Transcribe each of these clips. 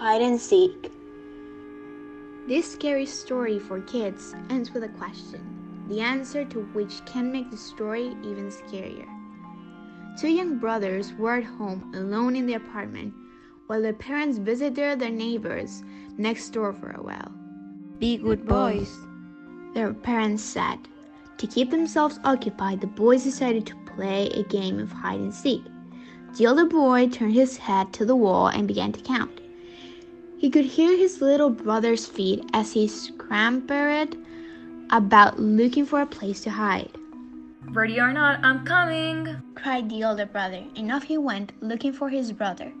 hide and seek. This scary story for kids ends with a question, the answer to which can make the story even scarier. Two young brothers were at home alone in the apartment while their parents visited their neighbors next door for a while. Be good boys, their parents said. To keep themselves occupied, the boys decided to play a game of hide and seek. The older boy turned his head to the wall and began to count. He could hear his little brother's feet as he scampered about looking for a place to hide. Ready or not, I'm coming! cried the older brother, and off he went looking for his brother.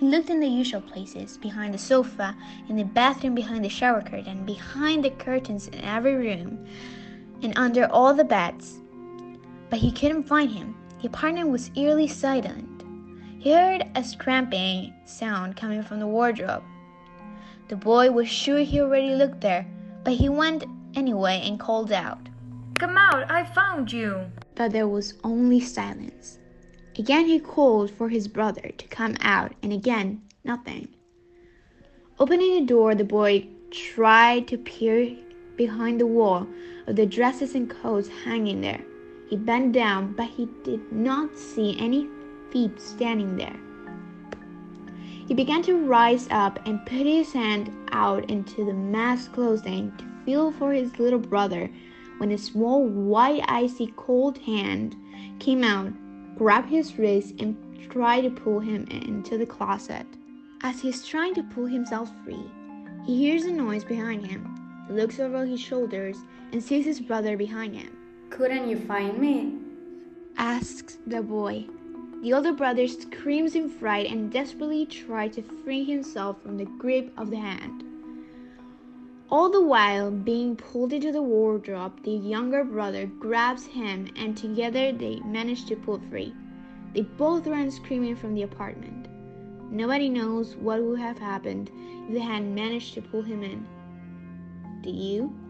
He looked in the usual places behind the sofa, in the bathroom, behind the shower curtain, behind the curtains in every room, and under all the beds. But he couldn't find him. The apartment was eerily silent. He heard a scraping sound coming from the wardrobe. The boy was sure he already looked there, but he went anyway and called out. Come out, I found you! But there was only silence. Again he called for his brother to come out, and again nothing. Opening the door, the boy tried to peer behind the wall of the dresses and coats hanging there. He bent down, but he did not see any feet standing there. He began to rise up and put his hand out into the mass clothing to feel for his little brother when a small, white, icy cold hand came out, grabbed his wrist, and tried to pull him into the closet. As he's trying to pull himself free, he hears a noise behind him. He looks over his shoulders and sees his brother behind him. Couldn't you find me? asks the boy. The older brother screams in fright and desperately tries to free himself from the grip of the hand. All the while being pulled into the wardrobe, the younger brother grabs him and together they manage to pull free. They both run screaming from the apartment. Nobody knows what would have happened if they had managed to pull him in. Do you?